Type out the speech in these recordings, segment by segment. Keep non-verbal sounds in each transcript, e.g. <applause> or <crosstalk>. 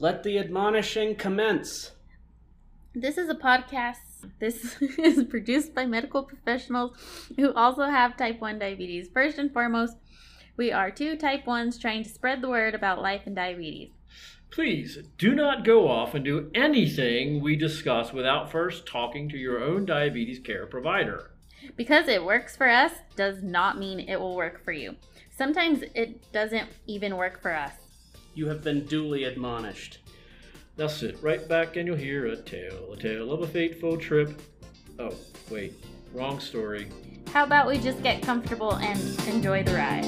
Let the admonishing commence. This is a podcast. This <laughs> is produced by medical professionals who also have type 1 diabetes. First and foremost, we are two type 1s trying to spread the word about life and diabetes. Please do not go off and do anything we discuss without first talking to your own diabetes care provider. Because it works for us does not mean it will work for you. Sometimes it doesn't even work for us. You have been duly admonished. Now sit right back and you'll hear a tale, a tale of a fateful trip. Oh, wait, wrong story. How about we just get comfortable and enjoy the ride?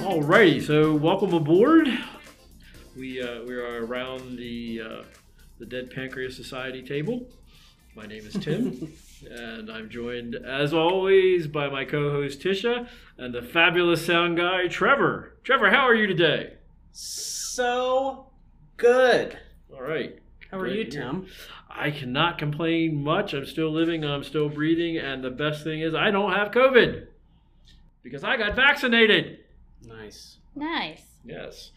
Alrighty, so welcome aboard. We uh, we are around the uh, the Dead Pancreas Society table. My name is Tim, <laughs> and I'm joined, as always, by my co-host Tisha and the fabulous sound guy Trevor. Trevor, how are you today? So good. All right. How are Great you. Tim? I cannot complain much. I'm still living. I'm still breathing, and the best thing is I don't have COVID because I got vaccinated. Nice. Nice. Yes.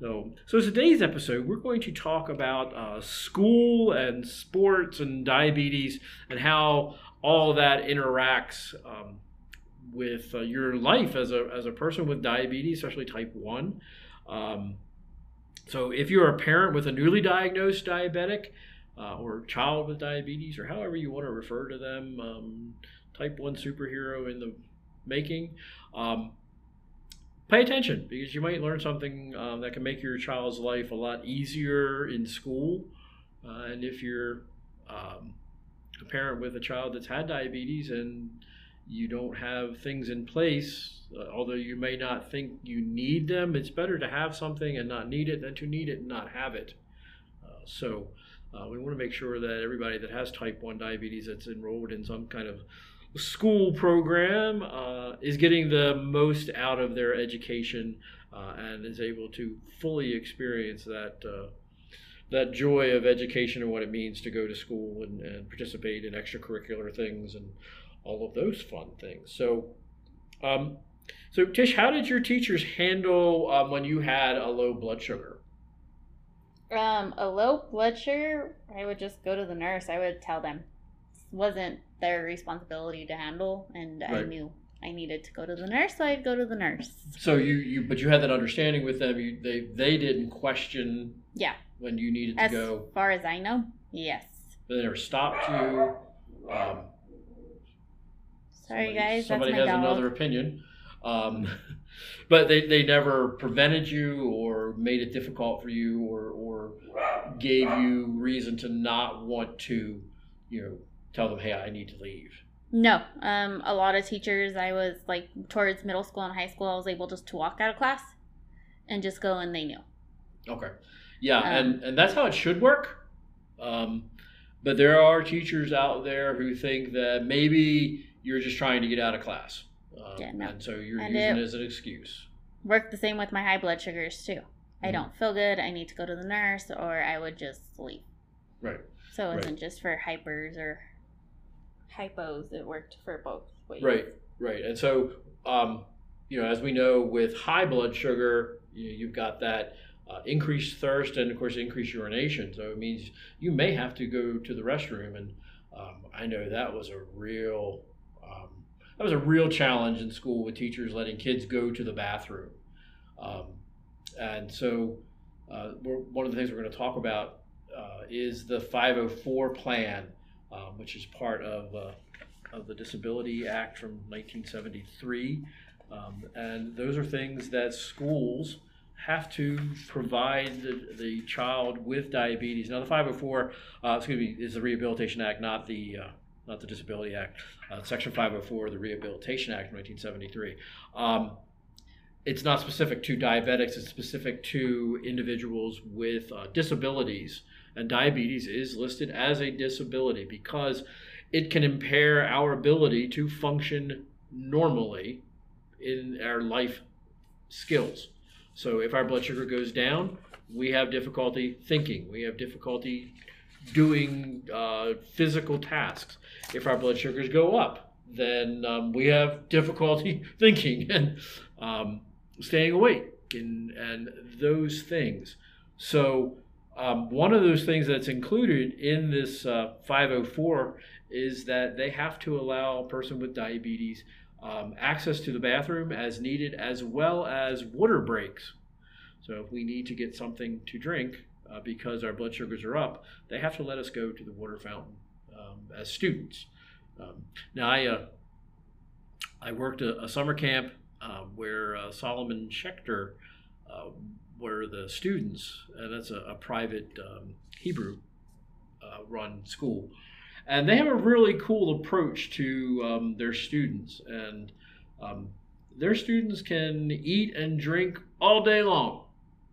So, so today's episode, we're going to talk about uh, school and sports and diabetes and how all that interacts um, with uh, your life as a, as a person with diabetes, especially type 1. Um, so, if you're a parent with a newly diagnosed diabetic uh, or child with diabetes, or however you want to refer to them, um, type 1 superhero in the making, um, pay attention because you might learn something um, that can make your child's life a lot easier in school. Uh, and if you're um, a parent with a child that's had diabetes and you don't have things in place, uh, although you may not think you need them, it's better to have something and not need it than to need it and not have it. Uh, so uh, we want to make sure that everybody that has type 1 diabetes that's enrolled in some kind of school program uh, is getting the most out of their education uh, and is able to fully experience that uh, that joy of education and what it means to go to school and, and participate in extracurricular things and all of those fun things. So, um, so Tish, how did your teachers handle um, when you had a low blood sugar? Um, a low blood sugar, I would just go to the nurse. I would tell them wasn't their responsibility to handle, and I knew I needed to go to the nurse, so I'd go to the nurse. So you, you but you had that understanding with them. You, they they didn't question Yeah, when you needed to go. as far as I know, yes. They never stopped you. Um, Sorry, somebody- guys, Somebody that's my has dog. another opinion. Um, <laughs> but they, they never prevented you or made it difficult for you or, or gave you reason to not want to, you know, tell them, hey, I need to leave. No, um, a lot of teachers, I was like towards middle school and high school, I was able just to walk out of class and just go, and they knew. Okay. Yeah, Um, and, and that's how it should work. Um, but there are teachers out there who think that maybe you're just trying to get out of class. Um, Yeah, no. And so you're And using it- it as an excuse. Worked the same with my high blood sugars too. I Mhm. don't feel good. I need to go to the nurse, or I would just leave. Right. So it Right. wasn't just for hypers or hypos. It worked for both ways. Right, right. And so, um, you know, as we know with high blood sugar, you, you've got that uh, increased thirst and, of course, increased urination. So it means you may have to go to the restroom. And um, I know that was a real. Um, that was a real challenge in school with teachers letting kids go to the bathroom. Um, and so, uh, one of the things we're going to talk about uh, is the 504 plan, um, which is part of uh, of the Disability Act from 1973. Um, and those are things that schools have to provide the, the child with diabetes. Now, the 504, uh, excuse me, is the Rehabilitation Act, not the uh, not the Disability Act. Uh, Section 504 of the Rehabilitation Act of 1973. Um, it's not specific to diabetics, it's specific to individuals with uh, disabilities. And diabetes is listed as a disability because it can impair our ability to function normally in our life skills. So if our blood sugar goes down, we have difficulty thinking, we have difficulty doing uh, physical tasks. If our blood sugars go up, then um, we have difficulty <laughs> thinking and um, staying awake and, and those things. So, um, one of those things that's included in this uh, 504 is that they have to allow a person with diabetes um, access to the bathroom as needed, as well as water breaks. So, if we need to get something to drink uh, because our blood sugars are up, they have to let us go to the water fountain um, as students. Um, now, I uh, I worked a, a summer camp uh, where uh, Solomon Schechter uh, were the students, and that's a, a private um, Hebrew uh, run school. And they have a really cool approach to um, their students. And um, their students can eat and drink all day long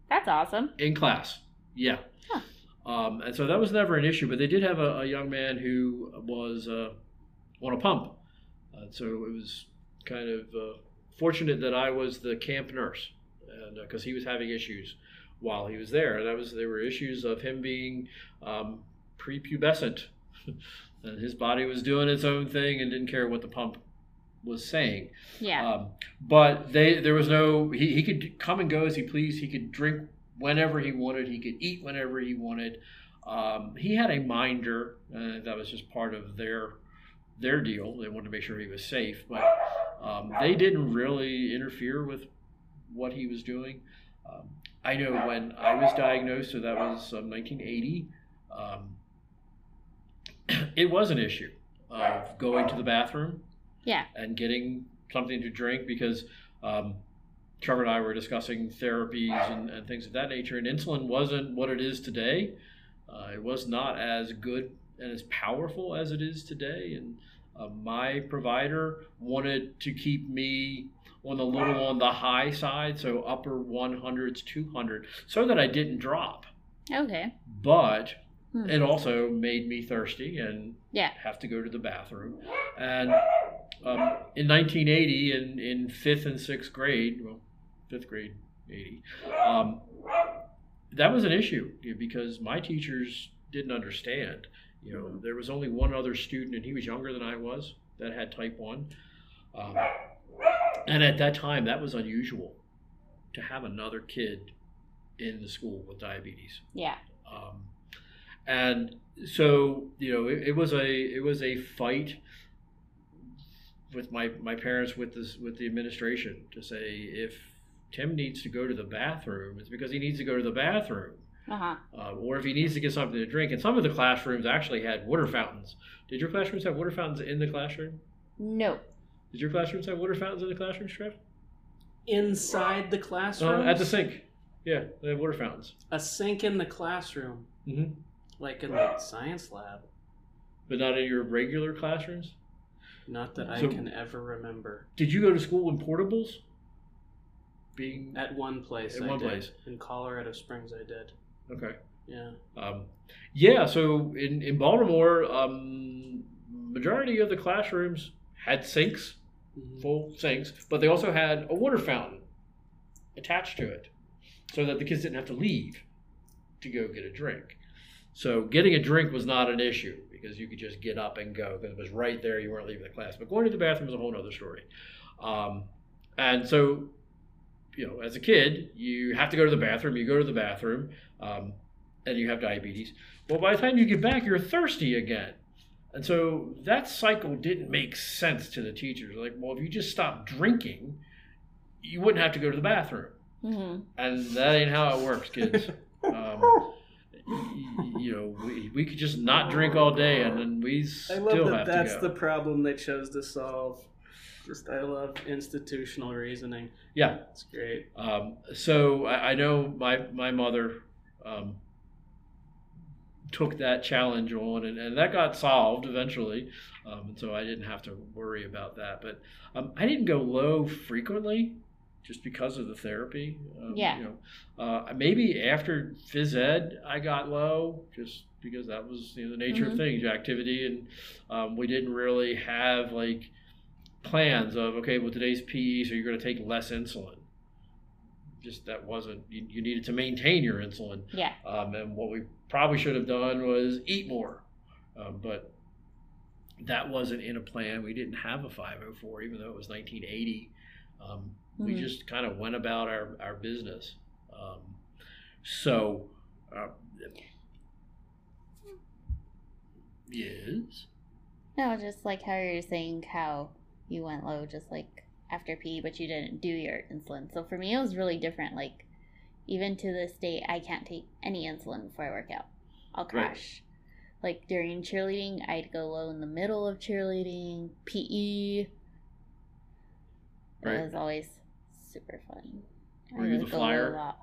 That's awesome. in class. Yeah. Huh. Um, and so that was never an issue, but they did have a, a young man who was uh, on a pump. Uh, so it was kind of uh, fortunate that I was the camp nurse, and because he was having issues while he was there, and that was there were issues of him being um, prepubescent, <laughs> and his body was doing its own thing and didn't care what the pump was saying. Yeah. Um, but they there was no he, he could come and go as he pleased. He could drink whenever he wanted. He could eat whenever he wanted. Um, he had a minder. Uh, that was just part of their their deal. They wanted to make sure he was safe, but um, they didn't really interfere with what he was doing. Um, I know when I was diagnosed, so that was um, 1980. Um, <clears throat> it was an issue of going to the bathroom Yeah. and getting something to drink because um, Trevor and I were discussing therapies and, and things of that nature, and insulin wasn't what it is today. Uh, it was not as good and as powerful as it is today, and uh, my provider wanted to keep me on the little on the high side, so upper 100s, 200, so that I didn't drop. Okay. But Hmm. it also made me thirsty and Yeah. have to go to the bathroom. And um, in 1980, in, in fifth and sixth grade, well, fifth grade, 80, um, that was an issue because my teachers didn't understand. You know, there was only one other student, and he was younger than I was, that had type 1. Um, and at that time, that was unusual to have another kid in the school with diabetes. Yeah. Um, and so you know it, it was a it was a fight with my my parents with this with the administration to say if Tim needs to go to the bathroom it's because he needs to go to the bathroom Uh huh. uh, or if he needs to get something to drink and some of the classrooms actually had water fountains did your classrooms have water fountains in the classroom No. Did your classrooms have water fountains in the classrooms Trev? Inside the classroom? Uh, at the sink yeah they have water fountains A sink in the classroom, hmm like in the science lab. but not in your regular classrooms Not that I can ever remember. Did you go to school in portables? Being At one place, At I one did. place. In Colorado Springs, I did. okay. Yeah. Um, yeah, so in in Baltimore, um, majority of the classrooms had sinks. Full sinks, but they also had a water fountain attached to it, so that the kids didn't have to leave to go get a drink. So getting a drink was not an issue because you could just get up and go because it was right there. You weren't leaving the class. But going to the bathroom is a whole other story. Um, and so, you know, as a kid, you have to go to the bathroom. You go to the bathroom, um, and you have diabetes. Well, by the time you get back, you're thirsty again. And so that cycle didn't make sense to the teachers. Like, well, if you just stopped drinking, you wouldn't have to go to the bathroom. Mm-hmm. And that ain't how it works, kids. <laughs> Um, you know, we, we could just not drink all day, and then we still I love that have that's to the problem they chose to solve. Just I love institutional reasoning. Yeah. It's great. Um, so I, I know my my mother um, took that challenge on, and, and that got solved eventually. Um, and so I didn't have to worry about that. But um, I didn't go low frequently, just because of the therapy. Um, Yeah. You know, uh, maybe after phys ed, I got low, just because that was you know, the nature Mhm. of things, activity, and um, we didn't really have like plans of okay, well today's PE, so you're going to take less insulin. Just that wasn't you, you needed to maintain your insulin, Yeah. um, and what we probably should have done was eat more. Um, but that wasn't in a plan. We didn't have a 504, even though it was 1980. Um, We Mhm. just kind of went about our, our business. Um, so, uh, yes. No, just like how you're saying how you went low just like after PE, but you didn't do your insulin. So for me, it was really different. Like, even to this day, I can't take any insulin before I work out. I'll Right. crash. Like during cheerleading, I'd go low in the middle of cheerleading, PE. It was always super fun. I Were you the flyer?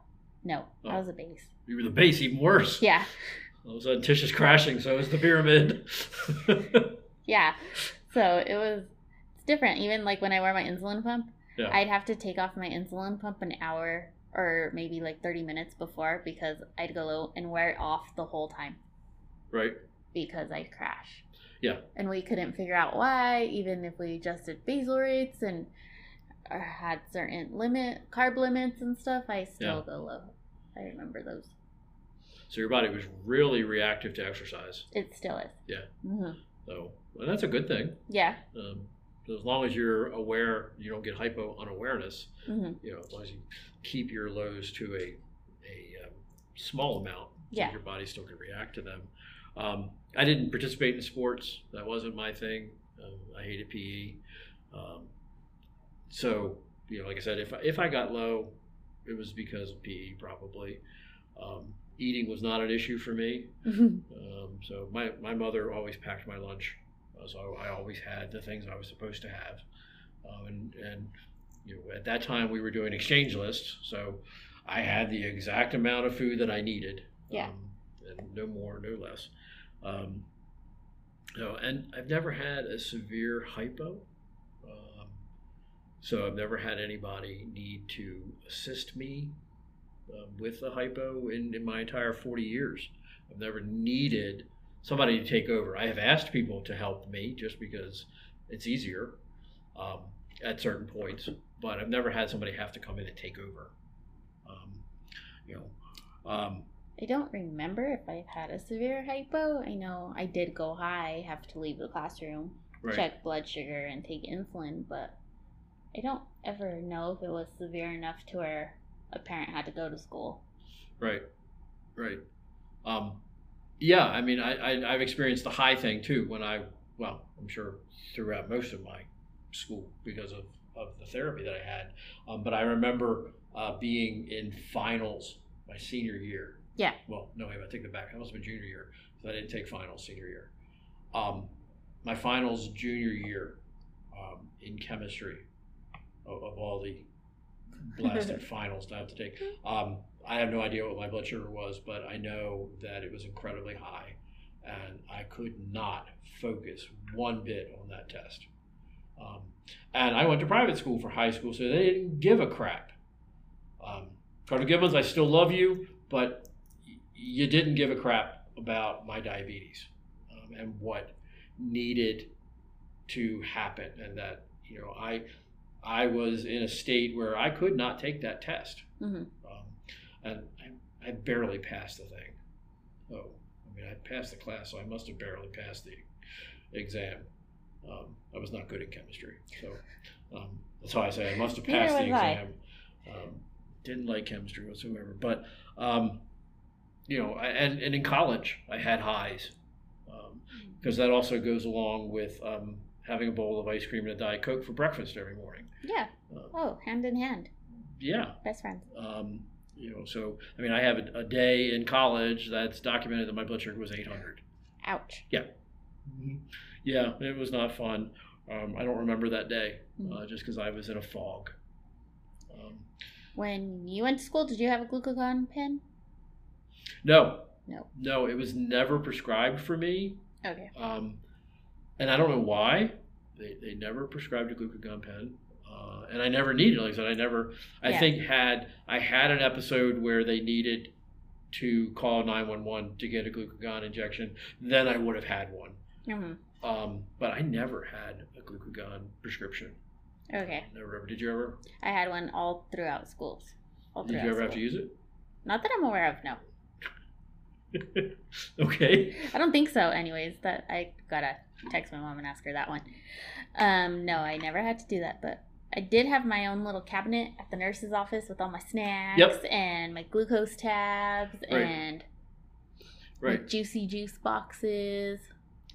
No, Oh. I was a base. You were the base, even worse. Yeah, All of a sudden, Tish is crashing, so is the pyramid. <laughs> yeah. So it was it's different. Even like when I wear my insulin pump, yeah. I'd have to take off my insulin pump an hour or maybe like 30 minutes before because I'd go low and wear it off the whole time right. because I'd crash. Yeah. And we couldn't figure out why, even if we adjusted basal rates and or had certain limit carb limits and stuff, I still go low. I remember those. So your body was really reactive to exercise. It still is. Yeah. hmm So well, that's a good thing. Yeah. Um, as long as you're aware, you don't get hypo unawareness. hmm You know, as long as you keep your lows to a a um, small amount, so Yeah. your body still can react to them. Um, I didn't participate in sports. That wasn't my thing. Um, I hated PE. Um, so you know, like I said, if I, if I got low, it was because of PE probably. Um, eating was not an issue for me. <laughs> Um, so my, my mother always packed my lunch, uh, so I always had the things I was supposed to have. Um, and and you know at that time we were doing exchange lists, so I had the exact amount of food that I needed. Yeah. Um, and no more, no less. Um, no, and I've never had a severe hypo. Um, so I've never had anybody need to assist me um, with the hypo in, in my entire 40 years. I've never needed somebody to take over. I have asked people to help me just because it's easier um, at certain points, but I've never had somebody have to come in and take over. Um, you know, um, I don't remember if I've had a severe hypo. I know I did go high, have to leave the classroom, right, check blood sugar, and take insulin, but I don't ever know if it was severe enough to where a parent had to go to school. right, right. Um, yeah, I mean, I, I, I've experienced the high thing too when I, well, I'm sure throughout most of my school because of, of the therapy that I had. Um, but I remember uh, being in finals my senior year. Yeah. Well, no, wait, I take that back. That must have been junior year because I didn't take finals senior year. Um, my finals junior year um, in chemistry of, of all the blasted <laughs> finals to have to take. Um, I have no idea what my blood sugar was, but I know that it was incredibly high, and I could not focus one bit on that test. Um, and I went to private school for high school, so they didn't give a crap. Um, Cardinal Gibbons, I still love you, but you didn't give a crap about my diabetes um, and what needed to happen, and that you know I I was in a state where I could not take that test, hmm um, and I, I barely passed the thing. Oh, I mean, I passed the class, so I must have barely passed the exam. Um, I was not good at chemistry, so um, that's why I say I must have <laughs> passed the exam. Um, didn't like chemistry whatsoever, but um, you know, I, and and in college I had highs because that also goes along with um, having a bowl of ice cream and a diet coke for breakfast every morning. Yeah. Uh, Oh, hand in hand. yeah, Best friends. um, you know, so I mean, I have a, a day in college that's documented that my blood sugar was 800. Ouch. Yeah, it was not fun. Um, I don't remember that day uh, Mhm. just because I was in a fog. Um, When you went to school, did you have a glucagon pen? no, No. no, it was never prescribed for me, Okay. um, and I don't know why. They, they never prescribed a glucagon pen, uh, and I never needed. it. Like I said, I never. I Yeah. think had I had an episode where they needed to call nine one one to get a glucagon injection, then I would have had one. hmm Um, but I never had a glucagon prescription. Okay. Never ever. Did you ever? I had one all throughout schools. All Did you throughout ever have to use it? Not that I'm aware of, no. <laughs> okay. I don't think so. Anyways, that I gotta text my mom and ask her that one. Um, no, I never had to do that, but I did have my own little cabinet at the nurse's office with all my snacks Yep. and my glucose tabs Right. and Right. juicy juice boxes.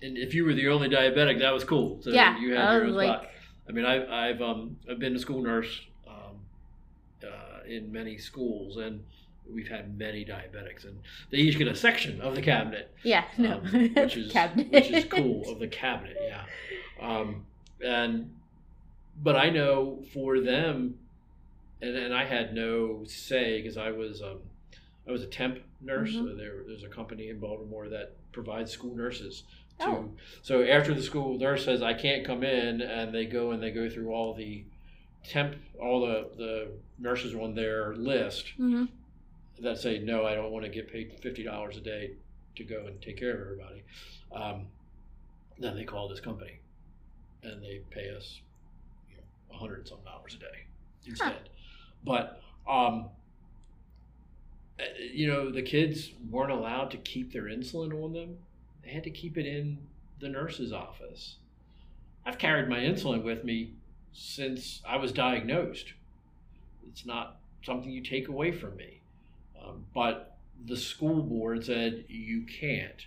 And if you were the only diabetic, that was cool. So yeah, you I your own like, spot. I mean, I've I've um I've been a school nurse um, uh, in many schools, and we've had many diabetics, and they each get a section of the cabinet, yeah, no, um, which is <laughs> cabinet, which is cool of the cabinet, yeah. Um, and but I know for them, and and I had no say because I was um, I was a temp nurse. Mhm. So there, there's a company in Baltimore that provides school nurses. To, Oh. So after the school nurse says I can't come in, and they go and they go through all the temp, all the the nurses on their list hmm that say no, I don't want to get paid fifty dollars a day to go and take care of everybody. Um, then they call this company, and they pay us you know, a hundred and some dollars a day instead. But um, uh, you know, the kids weren't allowed to keep their insulin on them; they had to keep it in the nurse's office. I've carried my insulin with me since I was diagnosed. It's not something you take away from me. Um, but the school board said you can't.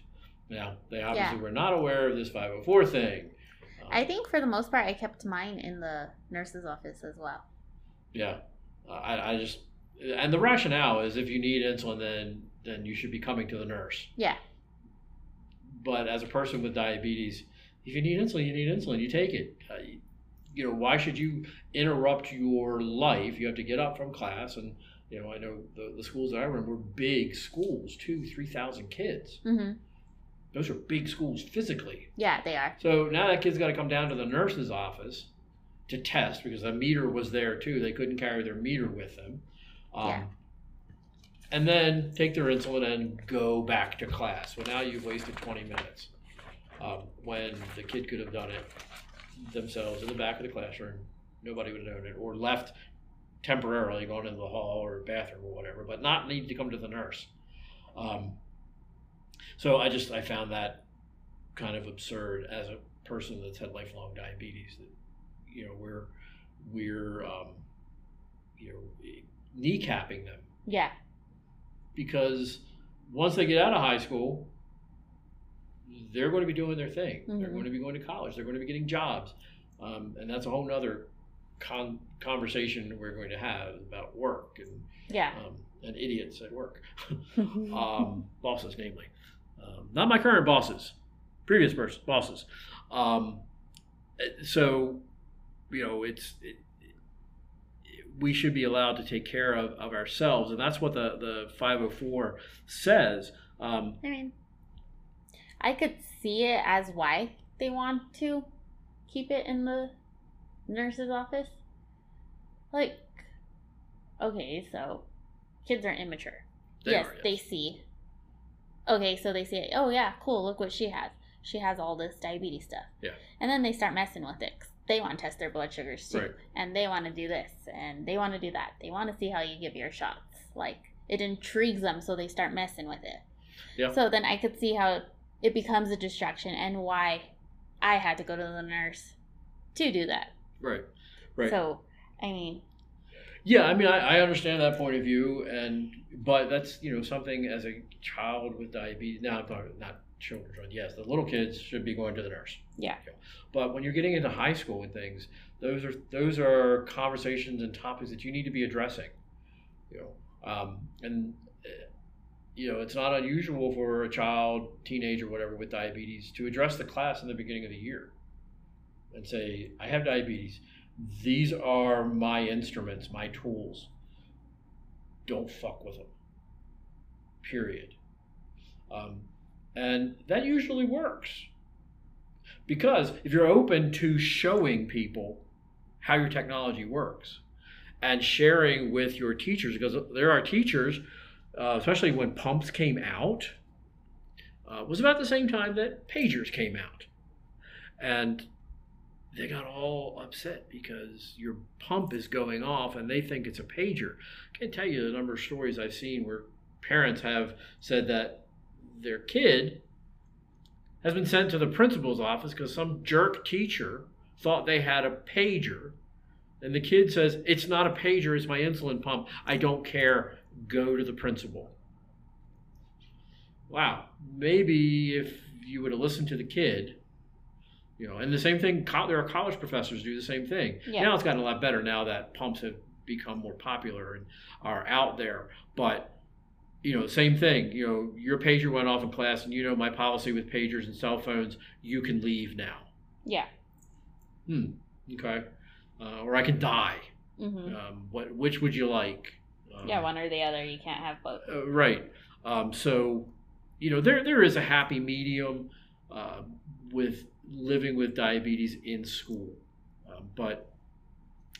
Now, they obviously Yeah. were not aware of this 504 thing. Um, I think for the most part, I kept mine in the nurse's office as well. Yeah. Uh, I, I just, and the rationale is if you need insulin, then, then you should be coming to the nurse. Yeah, But as a person with diabetes, if you need insulin, you need insulin. You take it. Uh, you- you know, why should you interrupt your life? You have to get up from class, and you know, I know the, the schools that I run were big schools, two, three thousand kids. hmm Those are big schools physically. yeah, they are. So now that kid's got to come down to the nurse's office to test because the meter was there too. They couldn't carry their meter with them. Um, Yeah. And then take their insulin and go back to class. Well, now you've wasted 20 minutes um, when the kid could have done it themselves in the back of the classroom. Nobody would have known it or left temporarily, gone into the hall or bathroom or whatever, but not need to come to the nurse. Um, so I just I found that kind of absurd as a person that's had lifelong diabetes. That you know we're we're um, you know kneecapping them Yeah, because once they get out of high school, they're going to be doing their thing. They're Mhm. going to be going to college. They're going to be getting jobs, um, and that's a whole nother con- conversation we're going to have about work and yeah. um, and idiots at work, <laughs> um, bosses, namely, um, not my current bosses, previous bosses. Um, so, you know, it's it, we should be allowed to take care of, of ourselves, and that's what the the 504 says. Um, I mean, I could see it as why they want to keep it in the nurse's office. Like, okay, so kids are immature. they yes, are, yes. they see. Okay, so they say, oh yeah, cool, look what she has. She has all this diabetes stuff. Yeah. And then they start messing with it. They want to test their blood sugars too. Right. And they want to do this and they want to do that. They want to see how you give your shots. Like, it intrigues them, so they start messing with it. Yeah. So then I could see how it becomes a distraction and why I had to go to the nurse to do that. right, right. So, I mean, Yeah, I mean, I, I understand that point of view, and but that's you know something as a child with diabetes. Now, I'm talking not children. Yes, the little kids should be going to the nurse. Yeah. But when you're getting into high school and things, those are those are conversations and topics that you need to be addressing. You know, um, and uh, you know it's not unusual for a child, teenager, whatever, with diabetes to address the class in the beginning of the year and say, "I have diabetes." these are my instruments, my tools. Don't fuck with them. Period. Um, and that usually works. Because if you're open to showing people how your technology works and sharing with your teachers, because there are teachers, uh, especially when pumps came out, uh, was about the same time that pagers came out. And they got all upset because your pump is going off and they think it's a pager. I can't tell you the number of stories I've seen where parents have said that their kid has been sent to the principal's office because some jerk teacher thought they had a pager. And the kid says, It's not a pager, it's my insulin pump. I don't care. Go to the principal. Wow. Maybe if you would have listened to the kid, you know, and the same thing, there are college professors do the same thing. Yeah. Now it's gotten a lot better now that pumps have become more popular and are out there. But you know, same thing. You know, your pager went off in class, and you know my policy with pagers and cell phones. You can leave now. Yeah. Hmm. Okay. Uh, or I can die. hmm Um, what? Which would you like? Um, yeah, one or the other. You can't have both. uh, right. Um, so, you know, there there is a happy medium uh, with living with diabetes in school, um, but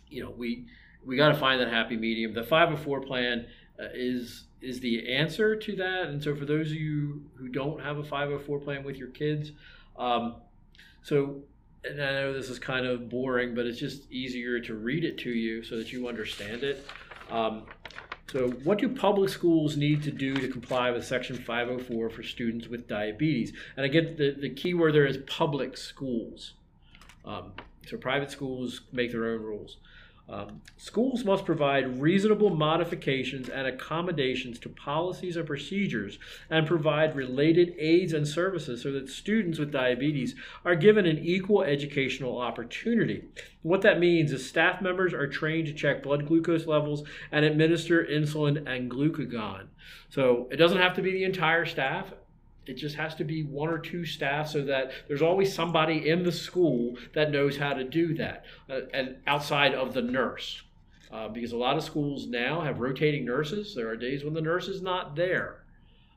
you know, we we got to find that happy medium. The 504 plan uh, is is the answer to that. And so, for those of you who don't have a 504 plan with your kids, um, so and I know this is kind of boring, but it's just easier to read it to you so that you understand it. Um, so, what do public schools need to do to comply with Section 504 for students with diabetes? And again, the, the key word there is public schools. Um, so, private schools make their own rules. Um, schools must provide reasonable modifications and accommodations to policies and procedures and provide related aids and services so that students with diabetes are given an equal educational opportunity. What that means is staff members are trained to check blood glucose levels and administer insulin and glucagon. So it doesn't have to be the entire staff. It just has to be one or two staff so that there's always somebody in the school that knows how to do that, uh, and outside of the nurse. Uh, because a lot of schools now have rotating nurses. There are days when the nurse is not there.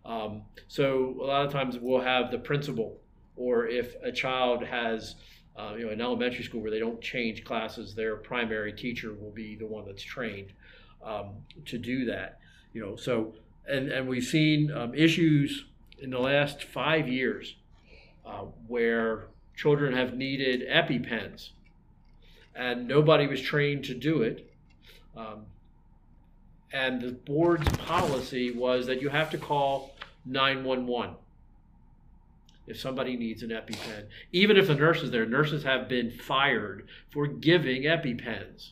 Um, so a lot of times we'll have the principal, or if a child has, uh, you know, an elementary school where they don't change classes, their primary teacher will be the one that's trained um, to do that. You know, so and and we've seen um, issues in the last five years uh, where children have needed EpiPens, and nobody was trained to do it. Um, and the board's policy was that you have to call 911 if somebody needs an EpiPen. Even if the nurse is there, nurses have been fired for giving EpiPens,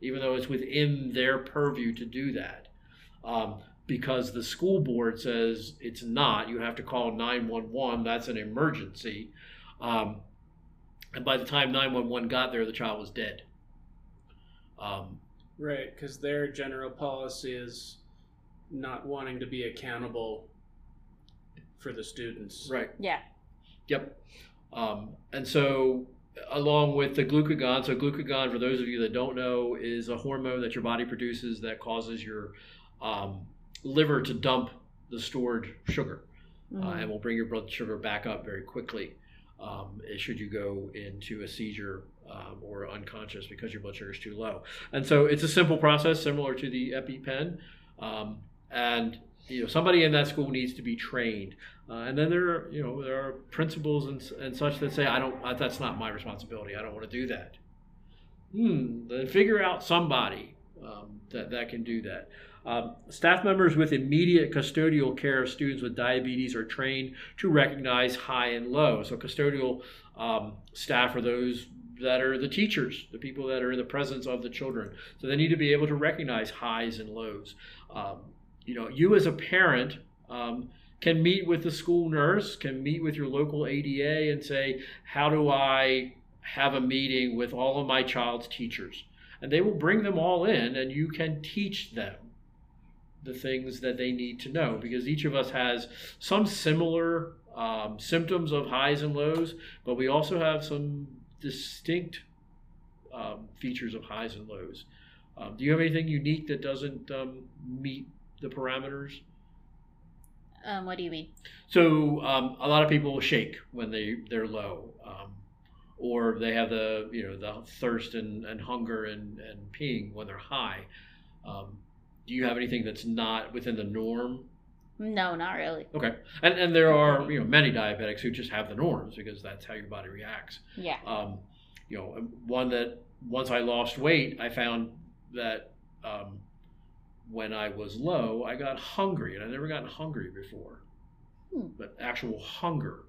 even though it's within their purview to do that. Um, because the school board says it's not, you have to call 911. That's an emergency. Um, and by the time 911 got there, the child was dead. Um, Right, because their general policy is not wanting to be accountable for the students. right. Yeah. Yep. Um, and so, along with the glucagon, so glucagon, for those of you that don't know, is a hormone that your body produces that causes your um, liver to dump the stored sugar uh, Mhm. and will bring your blood sugar back up very quickly um, should you go into a seizure um, or unconscious because your blood sugar is too low. And so it's a simple process similar to the EpiPen. Um, and you know somebody in that school needs to be trained. Uh, and then there are you know there are principals and, and such that say I don't uh, that's not my responsibility. I don't want to do that. Hmm. Then figure out somebody um, that that can do that. Um, staff members with immediate custodial care of students with diabetes are trained to recognize high and low. So, custodial um, staff are those that are the teachers, the people that are in the presence of the children. So, they need to be able to recognize highs and lows. Um, you know, you as a parent um, can meet with the school nurse, can meet with your local ADA and say, How do I have a meeting with all of my child's teachers? And they will bring them all in, and you can teach them the things that they need to know because each of us has some similar um, symptoms of highs and lows, but we also have some distinct um, features of highs and lows. Um, do you have anything unique that doesn't um, meet the parameters? Um, what do you mean? So um, a lot of people will shake when they they're low, um, or they have the you know the thirst and, and hunger and, and peeing when they're high. Um, do you have anything that's not within the norm? No, not really. Okay, and and there are you know many diabetics who just have the norms because that's how your body reacts. Yeah. Um, you know, one that once I lost weight, I found that um, when I was low, I got hungry, and I've never gotten hungry before. Hmm. but actual hunger.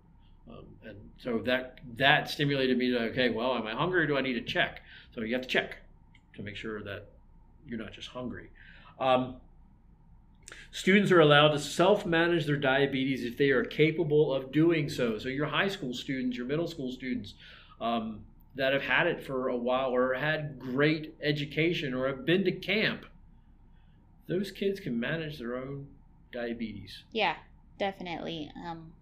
Um, and so that that stimulated me to okay, well, am I hungry or do I need to check? So you have to check to make sure that you're not just hungry. Um, students are allowed to self-manage their diabetes if they are capable of doing so. So your high school students, your middle school students. Um, that have had it for a while or had great education or have been to camp, those kids can manage their own diabetes. Yeah, definitely. Um,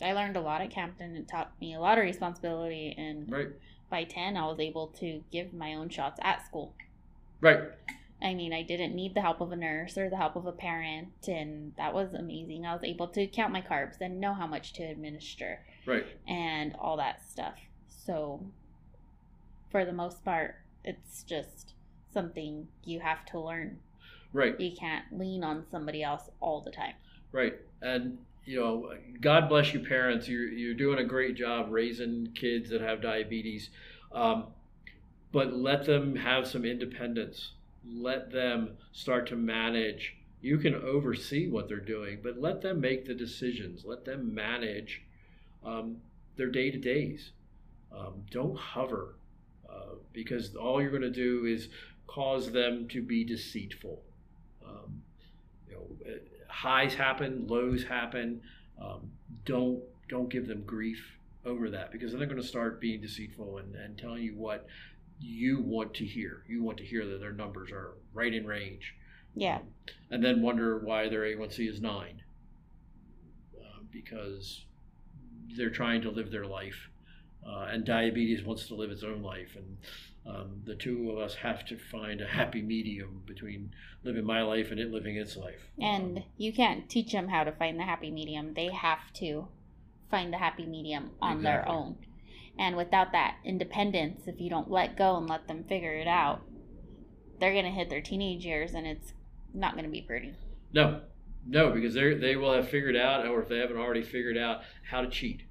I learned a lot at Campton. It taught me a lot of responsibility, and Right. by ten, I was able to give my own shots at school. Right. I mean, I didn't need the help of a nurse or the help of a parent, and that was amazing. I was able to count my carbs and know how much to administer Right. and all that stuff. So, for the most part, it's just something you have to learn. Right. You can't lean on somebody else all the time. Right. And you know, God bless you, parents. You're you're doing a great job raising kids that have diabetes, um, but let them have some independence. Let them start to manage. You can oversee what they're doing, but let them make the decisions. Let them manage um, their day to days. Um, don't hover, uh, because all you're going to do is cause them to be deceitful. Um, you know, highs happen, lows happen. Um, don't don't give them grief over that because then they're going to start being deceitful and, and telling you what you want to hear. You want to hear that their numbers are right in range. Yeah. And then wonder why their A1C is nine uh, because they're trying to live their life. Uh, and diabetes wants to live its own life. And um, the two of us have to find a happy medium between living my life and it living its life. And you can't teach them how to find the happy medium. They have to find the happy medium on their own. And without that independence, if you don't let go and let them figure it out, they're going to hit their teenage years and it's not going to be pretty. no, no, because they they will have figured out, or if they haven't already figured out, how to cheat,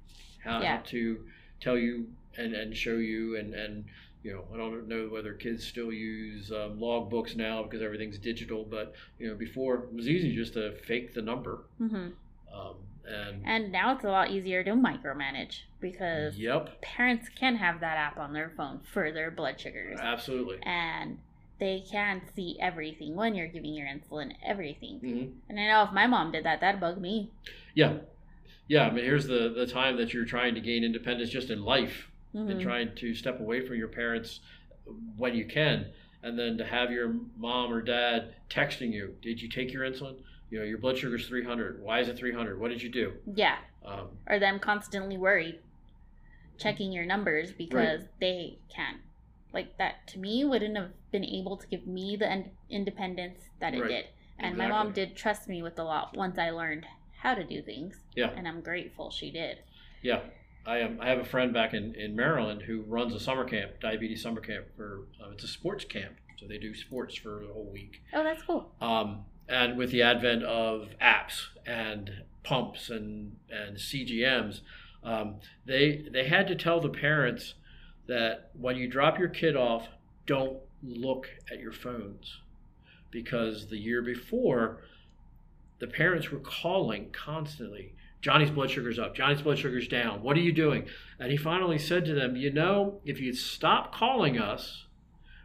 how, Yeah. how to tell you and, and show you and and you know I don't know whether kids still use um, log books now because everything's digital, but you know before it was easy just to fake the number. hmm Um, and And now it's a lot easier to micromanage because yep, parents can have that app on their phone for their blood sugars. absolutely. And they can see everything when you're giving your insulin, everything. hmm And I know if my mom did that, that'd bug me. Yeah, yeah. I mean, here's the the time that you're trying to gain independence just in life. Mhm. and trying to step away from your parents when you can and then to have your mom or dad texting you did you take your insulin you know your blood sugar's 300 why is it 300 what did you do Yeah. um, or them constantly worried checking your numbers because they can't. like that to me wouldn't have been able to give me the in- independence that it Right. did and my mom did trust me with a lot once i learned how to do things Yeah. and i'm grateful she did yeah I, am, I have a friend back in, in Maryland who runs a summer camp, diabetes summer camp for uh, it's a sports camp, so they do sports for a whole week. oh that's cool Um, and with the advent of apps and pumps and, and CGMs, um, they they had to tell the parents that when you drop your kid off, don't look at your phones, because the year before, the parents were calling constantly. Johnny's blood sugar's up. Johnny's blood sugar's down. What are you doing? And he finally said to them, You know, if you'd stop calling us,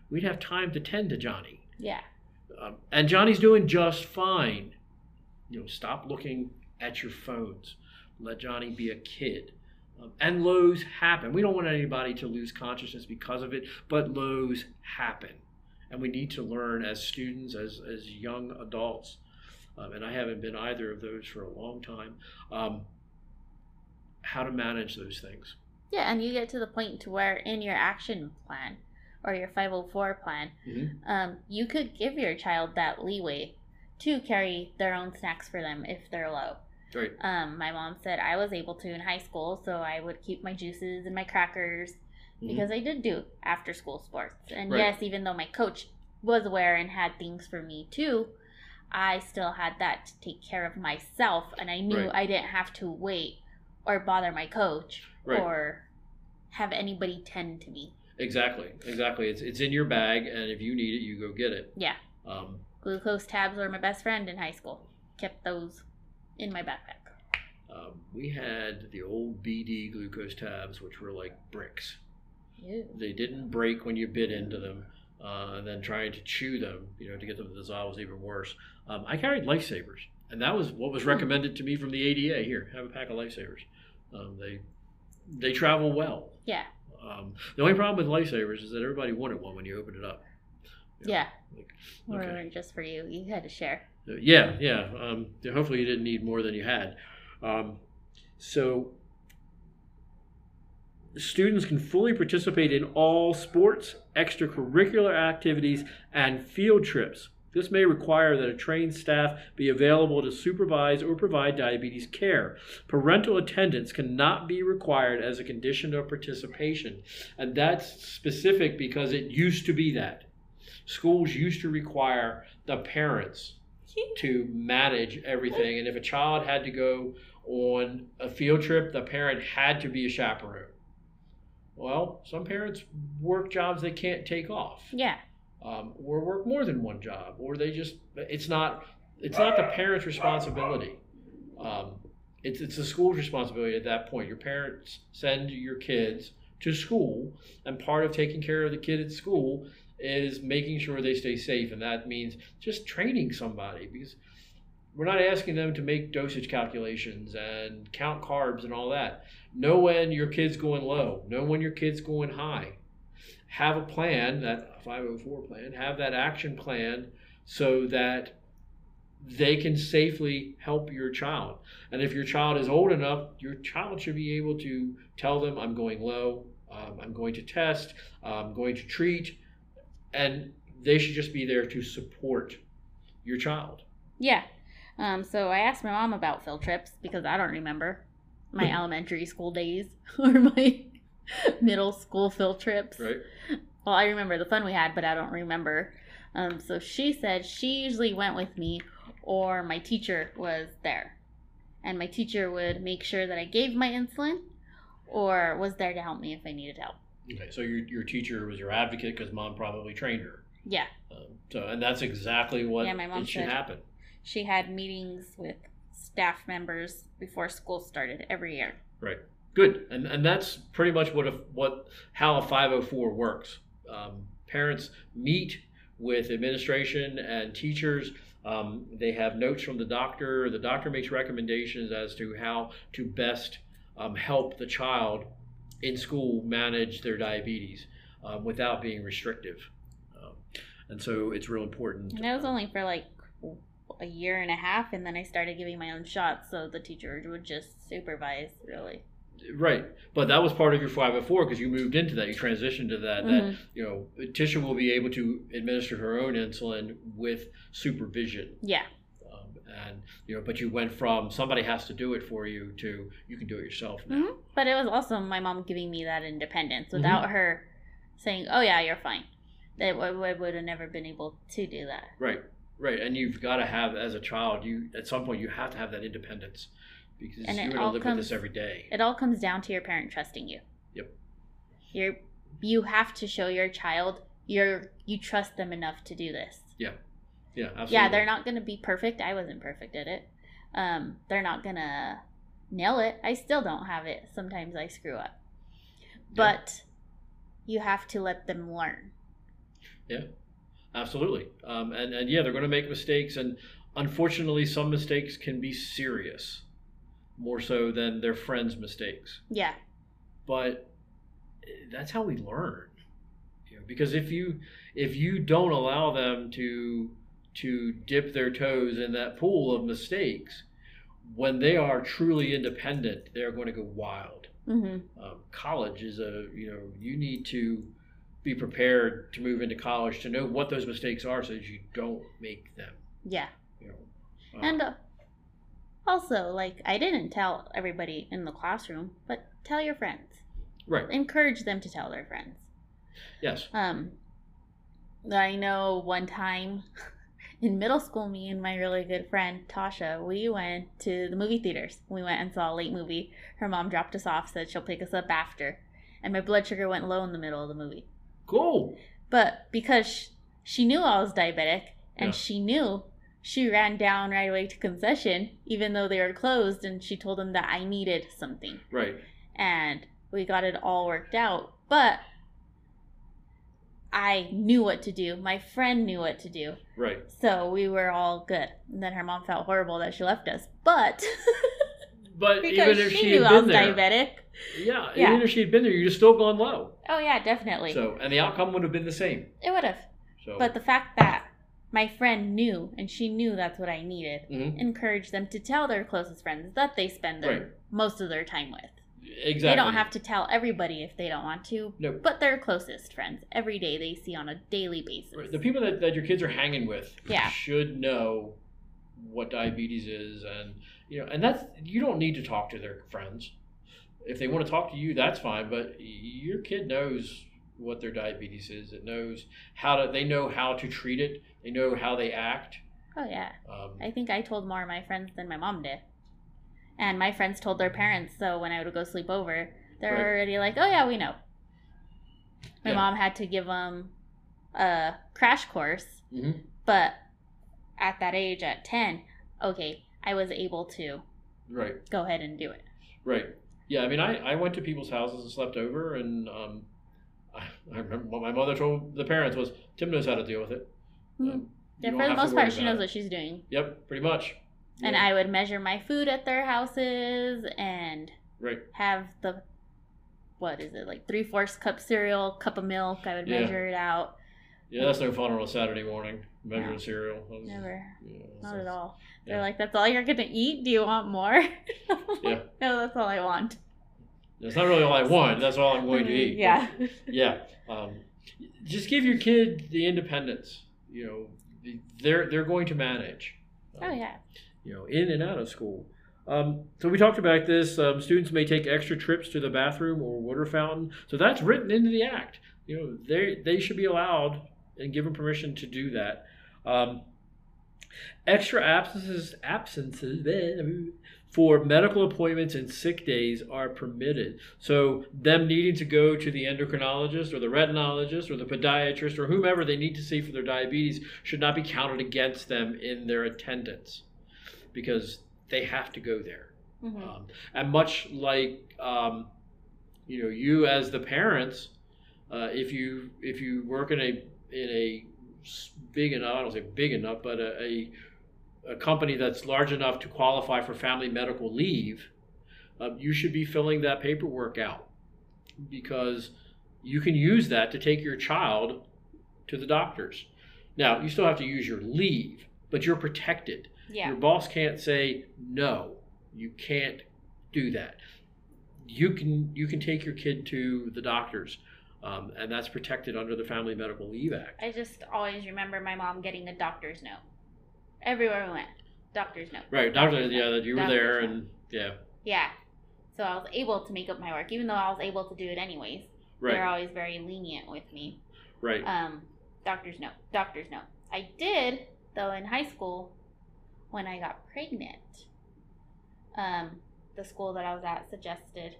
we'd have time to tend to Johnny. yeah Um, and Johnny's doing just fine. You know, stop looking at your phones. Let Johnny be a kid. Um, and lows happen. We don't want anybody to lose consciousness because of it, but lows happen. And we need to learn as students, as, as young adults, um, and I haven't been either of those for a long time, um, how to manage those things. yeah and you get to the point to where in your action plan or your 504 plan Mhm. um, you could give your child that leeway to carry their own snacks for them if they're low Right. Um, my mom said I was able to in high school, so I would keep my juices and my crackers Mhm. because I did do after school sports. And Right. yes, even though my coach was aware and had things for me too, I still had that to take care of myself, and I knew Right. I didn't have to wait or bother my coach Right. or have anybody tend to me. Exactly. Exactly. It's, it's in your bag, and if you need it, you go get it. Yeah, Um, glucose tabs were my best friend in high school. Kept those in my backpack. um, we had the old BD glucose tabs, which were like bricks. Ew. They didn't break when you bit into them, uh, and then trying to chew them, you know, to get them to dissolve was even worse. Um, I carried lifesavers, and that was what was recommended to me from the ADA. Here, have a pack of lifesavers. Um, they they travel well. Yeah. Um, the only problem with lifesavers is that everybody wanted one when you opened it up. Yeah. Like, Or okay. just for you. You had to share. Uh, Yeah, yeah. Um, hopefully, you didn't need more than you had. Um, so, students can fully participate in all sports, extracurricular activities, and field trips. This may require that a trained staff be available to supervise or provide diabetes care. Parental attendance cannot be required as a condition of participation. And that's specific because it used to be that. Schools used to require the parents to manage everything. And if a child had to go on a field trip, the parent had to be a chaperone. Well, some parents work jobs they can't take off, Yeah. Um, or work more than one job, or they just it's not it's not the parent's responsibility. Um, it's it's the school's responsibility at that point. Your parents send your kids to school, and part of taking care of the kid at school is making sure they stay safe, and that means just training somebody because we're not asking them to make dosage calculations and count carbs and all that. Know when your kid's going low. Know when your kid's going high. Have a plan, that 504 plan, have that action plan so that they can safely help your child. And if your child is old enough, your child should be able to tell them, I'm going low, um, I'm going to test, I'm going to treat, and they should just be there to support your child. Yeah. Um, so I asked my mom about field trips because I don't remember my <laughs> elementary school days <laughs> or my <laughs> middle school field trips. Right? Well, I remember the fun we had, but I don't remember. Um, so she said she usually went with me, or my teacher was there, and my teacher would make sure that I gave my insulin, or was there to help me if I needed help. Okay, so your, your teacher was your advocate because mom probably trained her. Yeah, Um, so, and that's exactly what Yeah, my mom it should said- happen. she had meetings with staff members before school started every year. Good, and and that's pretty much what a, what how a 504 works. Um, parents meet with administration and teachers. Um, they have notes from the doctor. The doctor makes recommendations as to how to best um, help the child in school manage their diabetes um, without being restrictive. Um, and so it's real important. And it was only for like a year and a half, and then I started giving my own shots, so the teacher would just supervise, really. Right, but that was part of your 504 because you moved into that. You transitioned to that. That Mhm. you know, Tisha will be able to administer her own insulin with supervision. Yeah, Um, and you know, but you went from somebody has to do it for you to you can do it yourself now. Mhm. but it was also my mom giving me that independence Mm-hmm. without her saying, "Oh yeah, you're fine." That I would have never been able to do that. Right, right, and you've got to have as a child. You at some point you have to have that independence because And it you're going to all live comes- with this every day. It all comes down to your parent trusting you. Yep. You're you have to show your child you're you trust them enough to do this. yeah, absolutely. Yeah, they're not going to be perfect. I wasn't perfect at it. Um, they're not going to nail it. I still don't have it. Sometimes I screw up. But you have to let them learn. Yeah. Absolutely. Um, and, and yeah, they're going to make mistakes. And unfortunately, some mistakes can be serious, more so than their friends' mistakes. Yeah. But that's how we learn. You know, because if you if you don't allow them to to dip their toes in that pool of mistakes, when they are truly independent, they're going to go wild. hmm Um, college is a you know you need to be prepared to move into college to know what those mistakes are so that you don't make them. Yeah. You know, Uh, And uh, also, like, I didn't tell everybody in the classroom, but tell your friends. right, Encourage them to tell their friends. yes, Um, I know one time <laughs> in middle school, me and my really good friend Tasha, we went to the movie theaters. We went and saw a late movie. Her mom dropped us off, said she'll pick us up after, and my blood sugar went low in the middle of the movie. cool. But because she knew I was diabetic and Yeah. she knew she ran down right away to concession, even though they were closed, and she told them that I needed something. Right. And we got it all worked out. But I knew what to do. My friend knew what to do. Right. So we were all good. And then her mom felt horrible that she left us. But <laughs> But because even if she, she, knew had I was there, diabetic. yeah, Yeah. even if she had been there, you'd have still gone low. Oh yeah, definitely. So, and the outcome would have been the same. it would have. So, But the fact that my friend knew and she knew that's what I needed Mhm. encouraged them to tell their closest friends that they spend their Right. most of their time with. exactly. They don't have to tell everybody if they don't want to, No. but their closest friends every day they see on a daily basis. Right. The people that, that your kids are hanging with Yeah. should know what diabetes is, and you know, and that's you don't need to talk to their friends. If they want to talk to you, that's fine. But your kid knows what their diabetes is. It knows how to. They know how to treat it. They know how they act. Oh yeah. Um, I think I told more of my friends than my mom did. And my friends told their parents, so when I would go sleep over, they're Right. already like, "Oh yeah, we know." My Yeah. mom had to give them a crash course, mhm. but at that age, at ten, okay, I was able to Right. go ahead and do it. Right. Yeah. I mean, I, I went to people's houses and slept over, and um, I, remember what my mother told the parents was Tim knows how to deal with it. Mhm. Um, Yeah, for the most part, she knows it. what she's doing. Yep. Pretty much. And Yeah. I would measure my food at their houses and Right. have the what is it like three fourths cup cereal, cup of milk. I would Yeah. measure it out. Yeah, that's no fun on a Saturday morning measuring No. cereal. Was- Never, yeah, not at all. They're like, "That's all you're gonna eat? Do you want more?" <laughs> Yeah. No, that's all I want. That's not really all I want. That's all I'm going to eat. Yeah. <laughs> Yeah. Um, just give your kid the independence. You know, they're they're going to manage. Oh yeah. You know, in and out of school. Um, so we talked about this. Um, students may take extra trips to the bathroom or water fountain. So that's written into the act. You know, they they should be allowed and given permission to do that. Um, extra absences absences <laughs> for medical appointments and sick days are permitted. So them needing to go to the endocrinologist or the retinologist or the podiatrist or whomever they need to see for their diabetes should not be counted against them in their attendance because they have to go there. Mhm. Um, and much like um, you know, you as the parents, uh, if you if you work in a in a big enough, I don't say big enough, but a, a a company that's large enough to qualify for family medical leave, uh, you should be filling that paperwork out because you can use that to take your child to the doctors. Now, you still have to use your leave, but you're protected. Yeah. Your boss can't say no. You can't do that. You can you can take your kid to the doctors, um, and that's protected under the Family Medical Leave Act. I just always remember my mom getting a doctor's note everywhere we went. Doctor's note. Right, doctor. Doctor's Yeah, that you were Doctor's there, note. and yeah, Yeah. So I was able to make up my work, even though I was able to do it anyways. right, They're always very lenient with me. right, Um, doctor's note. Doctor's note. I did though in high school when I got pregnant. Um, the school that I was at suggested.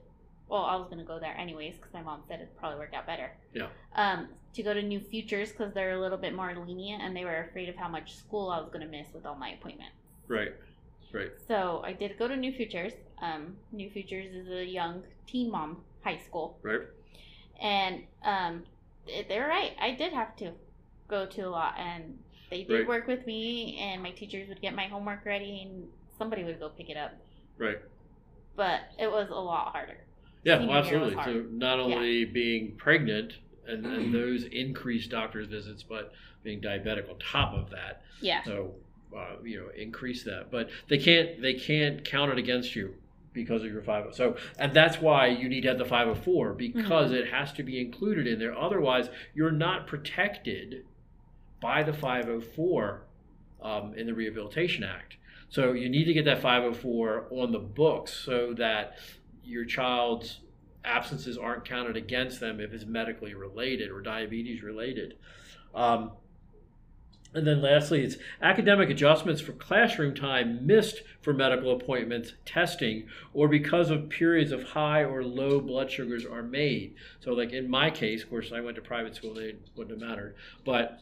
Well, I was gonna go there anyways because my mom said it'd probably work out better. Yeah. Um, to go to New Futures because they're a little bit more lenient and they were afraid of how much school I was gonna miss with all my appointments. right, right, So I did go to New Futures. Um, New Futures is a young teen mom high school, right. and um, they- they're right. I did have to go to a lot, and they did Right. work with me, and my teachers would get my homework ready, and somebody would go pick it up. Right. But it was a lot harder. Yeah, well, absolutely. So not only being pregnant and, and those increase doctor's visits, but being diabetic on top of that. Yeah. So uh, you know, increase that. But they can't they can't count it against you because of your 50. So and that's why you need to have the 504 because it has to be included in there. Otherwise, you're not protected by the 504 um, in the Rehabilitation Act. So you need to get that 504 on the books so that your child's absences aren't counted against them if it's medically related or diabetes related. Um, and then lastly, it's academic adjustments for classroom time missed for medical appointments, testing, or because of periods of high or low blood sugars are made. So, like in my case, of course, I went to private school, they wouldn't have mattered. But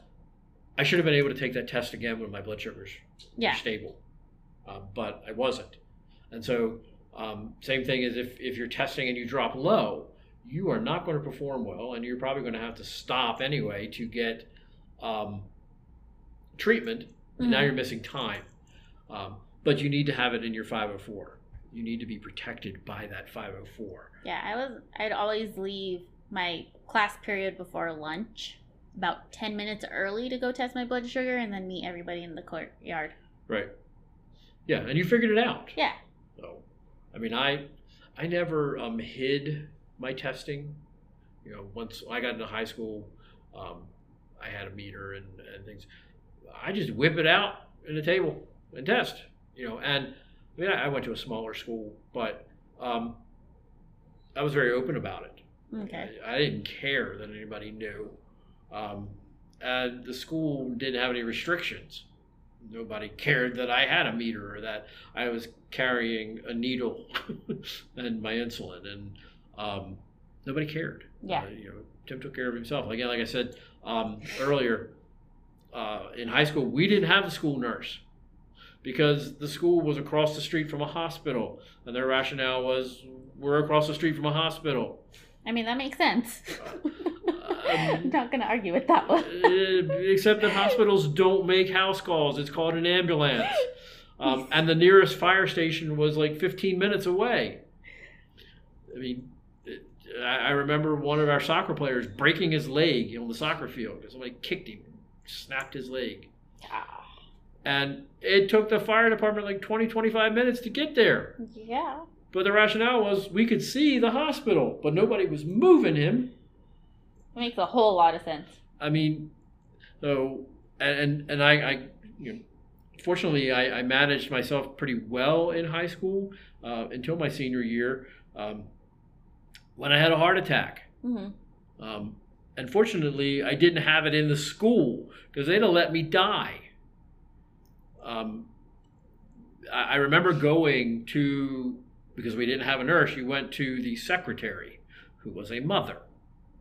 I should have been able to take that test again when my blood sugars Yeah. were stable, um, but I wasn't. And so, um, same thing as if, if you're testing and you drop low, you are not going to perform well, and you're probably going to have to stop anyway to get um, treatment. And now Mhm. you're missing time. Um, but you need to have it in your 504. You need to be protected by that 504. Yeah, I was. I'd always leave my class period before lunch, about ten minutes early to go test my blood sugar, and then meet everybody in the courtyard. Right. Yeah, and you figured it out. Yeah. I mean, I I never um, hid my testing. You know, once I got into high school, um, I had a meter and, and things. I just whip it out in the table and test. You know, and I mean, I, I went to a smaller school, but um, I was very open about it. Okay. I, I didn't care that anybody knew. Um, and the school didn't have any restrictions. Nobody cared that I had a meter or that I was carrying a needle <laughs> and my insulin, and um, nobody cared. Yeah. Uh, you know, Tim took care of himself. Again, like I said um, earlier, uh, in high school, we didn't have a school nurse because the school was across the street from a hospital, and their rationale was we're across the street from a hospital. I mean, that makes sense. <laughs> I'm Um, not gonna argue with that one. Uh, except that hospitals don't make house calls. It's called an ambulance. Um, and the nearest fire station was like 15 minutes away. I mean, it, I I remember one of our soccer players breaking his leg on the soccer field because somebody kicked him, snapped his leg. And it took the fire department like 20, 25 minutes to get there. yeah. But the rationale was we could see the hospital, but nobody was moving him. It makes a whole lot of sense. I mean, so and and I, I you know, fortunately I, I managed myself pretty well in high school uh, until my senior year um, when I had a heart attack. hmm Um, and fortunately, I didn't have it in the school because they'd have let me die. Um, I, I remember going to because we didn't have a nurse. You went to the secretary, who was a mother,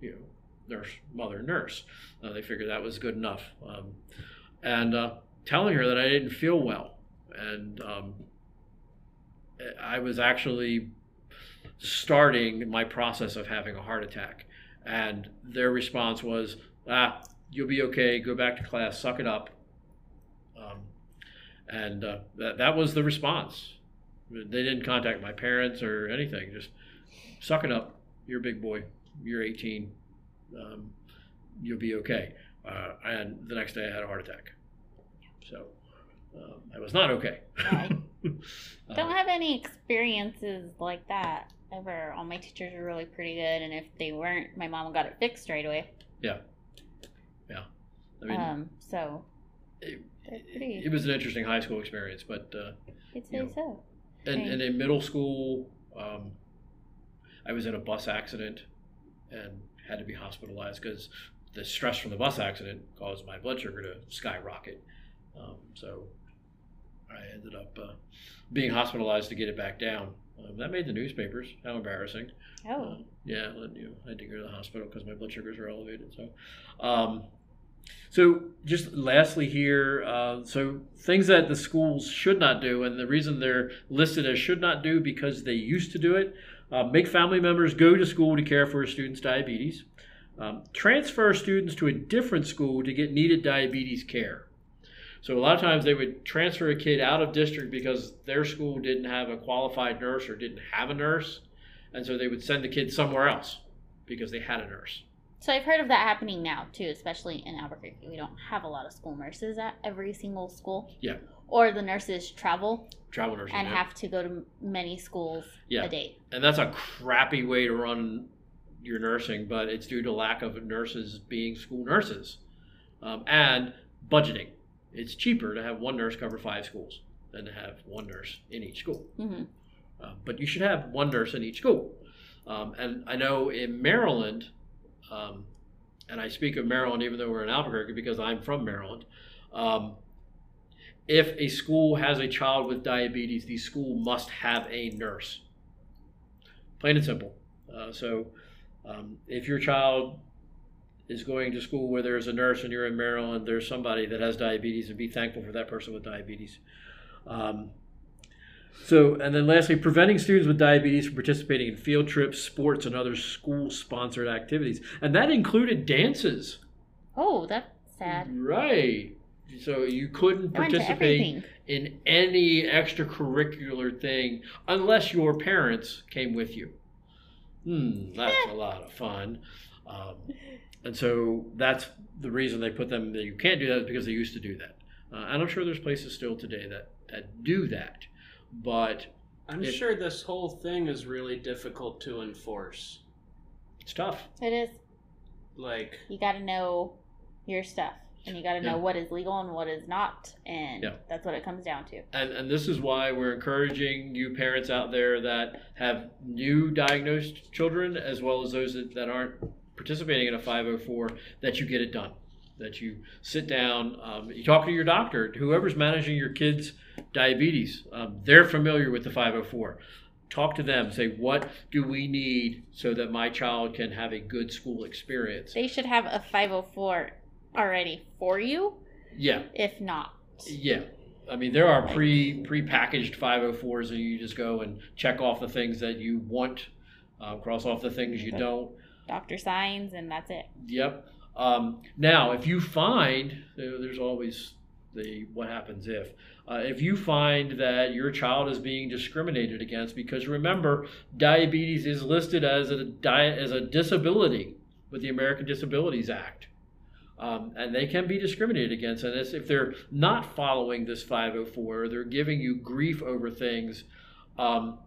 you know, nurse, mother, nurse. Uh, they figured that was good enough, um, and uh, telling her that I didn't feel well, and um, I was actually starting my process of having a heart attack. And their response was, ah, you'll be okay. Go back to class. Suck it up. Um, and uh, that, that was the response. They didn't contact my parents or anything. Just suck it up. You're a big boy. You're 18. Um, you'll be okay. Uh, and the next day I had a heart attack. So um, I was not okay. Uh, <laughs> don't have any experiences like that ever. All my teachers were really pretty good, and if they weren't, my mom got it fixed right away. I mean, um, so it, it was an interesting high school experience, but uh, I'd say you know, so. and, Right. and in middle school, um, I was in a bus accident and had to be hospitalized because the stress from the bus accident caused my blood sugar to skyrocket. Um, so I ended up uh, being hospitalized to get it back down. Um, that made the newspapers. How embarrassing! Oh, Uh, yeah, you know, I had to go to the hospital because my blood sugars were elevated. So, um, so just lastly here, uh, so things that the schools should not do, and the reason they're listed as should not do because they used to do it. Uh, make family members go to school to care for a student's diabetes. Um, transfer students to a different school to get needed diabetes care. So a lot of times they would transfer a kid out of district because their school didn't have a qualified nurse or didn't have a nurse, and so they would send the kid somewhere else because they had a nurse. so I've heard of that happening now too, especially in Albuquerque. We don't have a lot of school nurses at every single school. Yeah. Or the nurses travel Travel nurses. and yeah. have to go to many schools Yeah. a day. and that's a crappy way to run your nursing, but it's due to lack of nurses being school nurses um, and budgeting. It's cheaper to have one nurse cover five schools than to have one nurse in each school. hmm Uh, but you should have one nurse in each school. Um, and I know in Maryland, um, and I speak of Maryland even though we're in Albuquerque because I'm from Maryland. If a school has a child with diabetes, the school must have a nurse. Plain and simple. Uh, so um, if your child is going to school where there's a nurse and you're in Maryland, there's somebody that has diabetes, and be thankful for that person with diabetes. Um, so, and then lastly, preventing students with diabetes from participating in field trips, sports, and other school sponsored activities. And that included dances. Oh, that's sad. Right. So you couldn't I went to participate in any extracurricular thing unless your parents came with you. Hmm, that's a lot of fun. Um, and so that's the reason they put them that you can't do that is because they used to do that. Uh, and I'm sure there's places still today that, that do that. But I'm It- sure this whole thing is really difficult to enforce. it's tough. It is. Like, You got to know your stuff, and you got to know Yeah. what is legal and what is not, and Yeah. that's what it comes down to. And, and this is why we're encouraging you parents out there that have new diagnosed children, as well as those that, that aren't participating in a 504, that you get it done. That you sit down, um, you talk to your doctor, whoever's managing your kids' diabetes. Um, they're familiar with the 504. Talk to them. Say, what do we need so that my child can have a good school experience? They should have a 504 already for you, Yeah, if not. Yeah, I mean there are pre pre-packaged 504s, and you just go and check off the things that you want, uh, cross off the things you don't. Doctor signs, and that's it. Yep. Um, now, if you find there's always the what happens if uh, if you find that your child is being discriminated against because remember diabetes is listed as a di- as a disability with the American Disabilities Act. Um, and they can be discriminated against. And if they're not following this 504, they're giving you grief over things, um,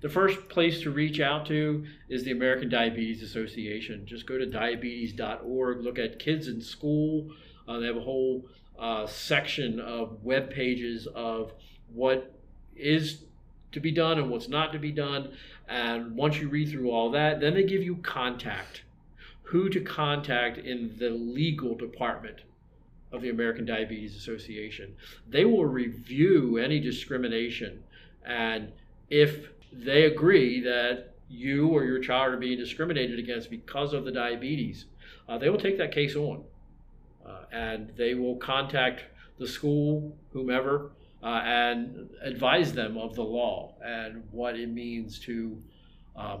the first place to reach out to is the American Diabetes Association. Just go to diabetes.org, look at kids in school. Uh, they have a whole uh, section of web pages of what is to be done and what's not to be done. And once you read through all that, then they give you contact who to contact in the legal department of the American Diabetes Association. They will review any discrimination, and if they agree that you or your child are being discriminated against because of the diabetes, uh, they will take that case on. Uh, and they will contact the school, whomever, uh, and advise them of the law and what it means to um,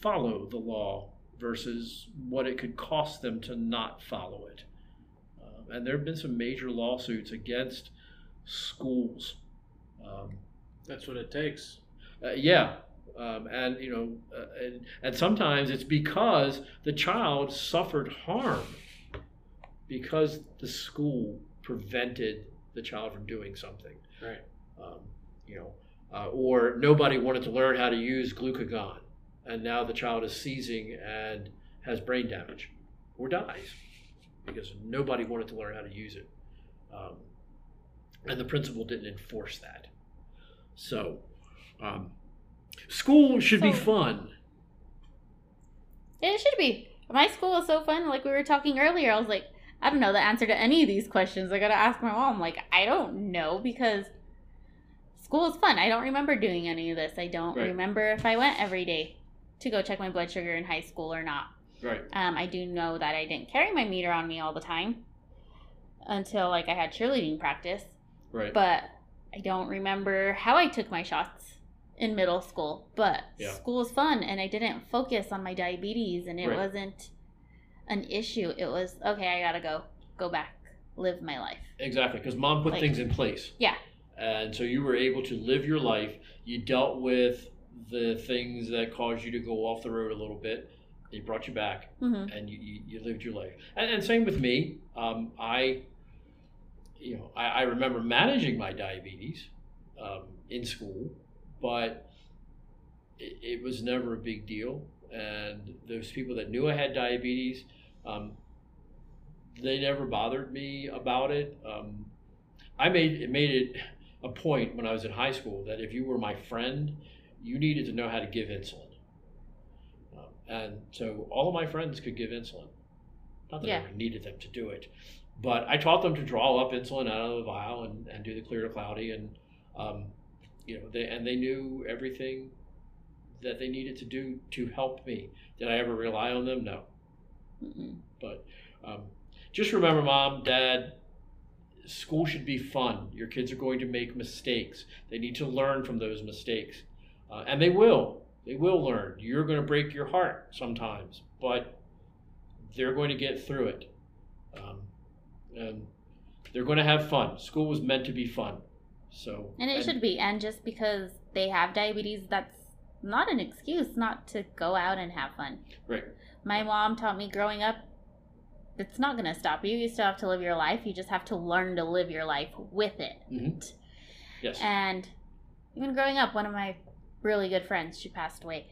follow the law versus what it could cost them to not follow it. Um, and there have been some major lawsuits against schools. Um, that's what it takes. uh, yeah. Um, and you know, uh, and, and sometimes it's because the child suffered harm because the school prevented the child from doing something. Right. Um, you know, uh, or nobody wanted to learn how to use glucagon, and now the child is seizing and has brain damage or dies because nobody wanted to learn how to use it, um, and the principal didn't enforce that. So, um, school should be fun. It should be. My school was so fun. Like we were talking earlier, I was like, I don't know the answer to any of these questions. I gotta ask my mom. Like, I don't know because school is fun. I don't remember doing any of this. I don't Right. remember if I went every day to go check my blood sugar in high school or not. Right. Um, I do know that I didn't carry my meter on me all the time until like I had cheerleading practice. Right. But I don't remember how I took my shots in middle school. But Yeah. school was fun, and I didn't focus on my diabetes, and it Right. wasn't an issue. It was okay. I gotta go, go back, live my life. Exactly, because mom put Like- things in place. Yeah. And so you were able to live your life. You dealt with the things that caused you to go off the road a little bit. They brought you back, hmm and you, you, you lived your life. And, and same with me. Um, I, you know, I, I remember managing my diabetes um, in school, but it, it was never a big deal. And those people that knew I had diabetes, um, they never bothered me about it. Um, I made it made it a point when I was in high school that if you were my friend, you needed to know how to give insulin. Um, and so all of my friends could give insulin. Not that Yeah. I needed them to do it, but I taught them to draw up insulin out of the vial and, and do the clear to cloudy, and um, you know, they and they knew everything that they needed to do to help me. Did I ever rely on them? No. Mm-mm. But um, just remember, mom, dad, school should be fun. Your kids are going to make mistakes. They need to learn from those mistakes, uh, and they will. They will learn. You're going to break your heart sometimes, but they're going to get through it. Um, and they're going to have fun. School was meant to be fun. So And it should be. And just because they have diabetes, that's not an excuse not to go out and have fun. Right. My mom taught me growing up, it's not going to stop you. You still have to live your life. You just have to learn to live your life with it. Mhm. Yes. And even growing up, one of my really good friends, she passed away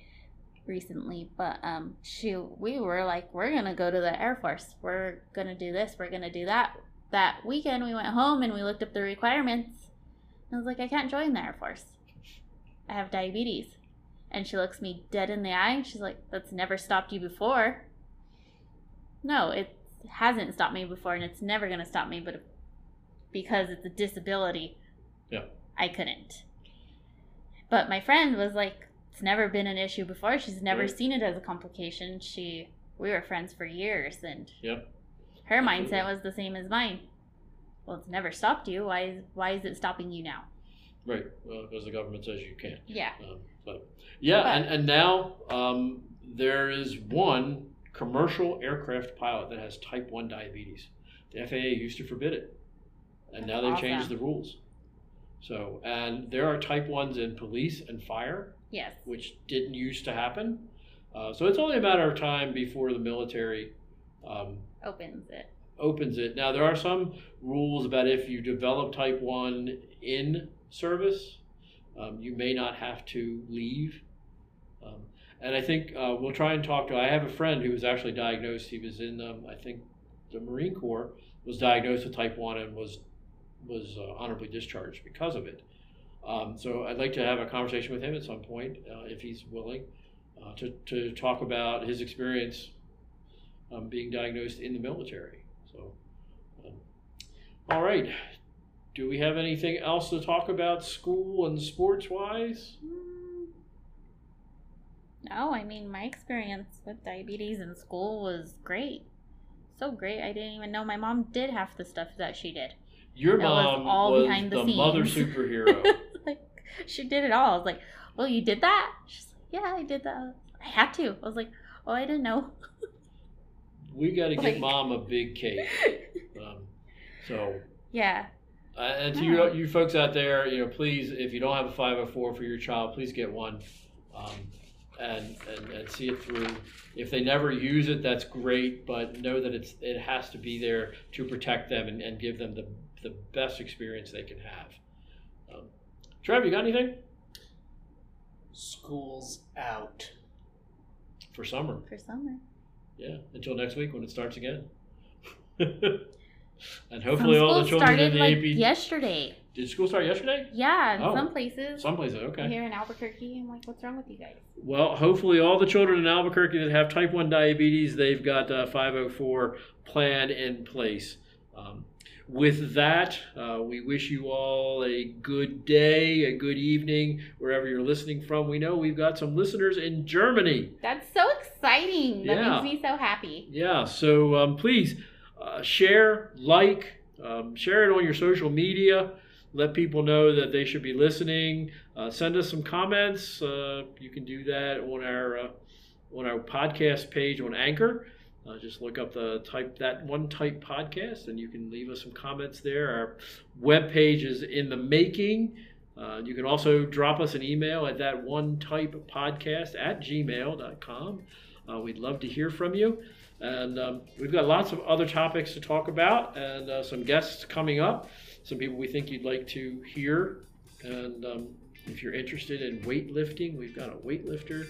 recently, but um, she we were like, we're gonna go to the Air Force. We're gonna do this. We're gonna do that. That weekend, we went home and we looked up the requirements. I was like, I can't join the Air Force. I have diabetes. And she looks me dead in the eye. She's like, that's never stopped you before. No, it hasn't stopped me before, and it's never gonna stop me. But because it's a disability, Yeah. I couldn't. But my friend was like, it's never been an issue before. She's never Right. seen it as a complication. She, we were friends for years, and Yep. her Absolutely. mindset was the same as mine. Well, it's never stopped you. Why? Is, why is it stopping you now? Right. Well, because the government says you can't. Yeah. Um, but yeah, But- and, and now um, there is one commercial aircraft pilot that has type 1 diabetes. The FAA used to forbid it, and now they've That's changed the rules. So, and there are type 1s in police and fire, Yes. which didn't used to happen. Uh, so it's only a matter of time before the military um, Opens it. opens it. Now there are some rules about if you develop type one in service, um, you may not have to leave. Um, and I think uh, we'll try and talk to. I have a friend who was actually diagnosed. He was in, um, I think, the Marine Corps. Was diagnosed with type one and was was uh, honorably discharged because of it. Um, so I'd like to have a conversation with him at some point, uh, if he's willing, uh, to to talk about his experience um, being diagnosed in the military. So, um, all right. Do we have anything else to talk about school and sports wise? Mm. No, I mean my experience with diabetes in school was great. So great, I didn't even know my mom did half the stuff that she did. Your That was mom all was behind the the mother superhero. <laughs> like she did it all. I was like, "Well, you did that?" She's like, "Yeah, I did that. I had to." I was like, "Oh, I didn't know." we got to get mom a big cake. <laughs> Um, so, yeah, uh, and to Yeah. you, you folks out there, you know, please, if you don't have a 504 for your child, please get one. Um, and, and, and see it through. If they never use it, that's great, but know that it's it has to be there to protect them and, and give them the, the best experience they can have. Um, Trev, you got anything School's out. for summer? for summer. Yeah, until next week when it starts again. <laughs> and Some hopefully all the schools children in started the like AP. yesterday. Did school start yesterday? Yeah, in Oh. some places. Some places, okay. Here in Albuquerque, I'm like, what's wrong with you guys? Well, hopefully, all the children in Albuquerque that have type 1 diabetes, they've got a 504 plan in place. Um, with that, uh, we wish you all a good day, a good evening, wherever you're listening from. We know we've got some listeners in Germany. That's so exciting. That Yeah. makes me so happy. Yeah, so um, please uh, share, like, um, share it on your social media. Let people know that they should be listening. Uh, send us some comments. Uh, you can do that on our uh, on our podcast page on Anchor. Uh, just look up the type that one type podcast, and you can leave us some comments there. Our web page is in the making. Uh, you can also drop us an email at that one type podcast at gmail.com. Uh, we'd love to hear from you. And um, we've got lots of other topics to talk about and uh, some guests coming up, some people we think you'd like to hear. And um, if you're interested in weightlifting, we've got a weightlifter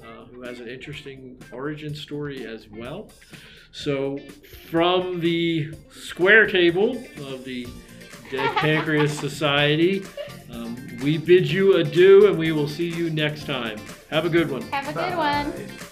uh, who has an interesting origin story as well. So, from the square table of the Dead <laughs> Pancreas Society, um, we bid you adieu and we will see you next time. Have a good one. Have a good one. Bye.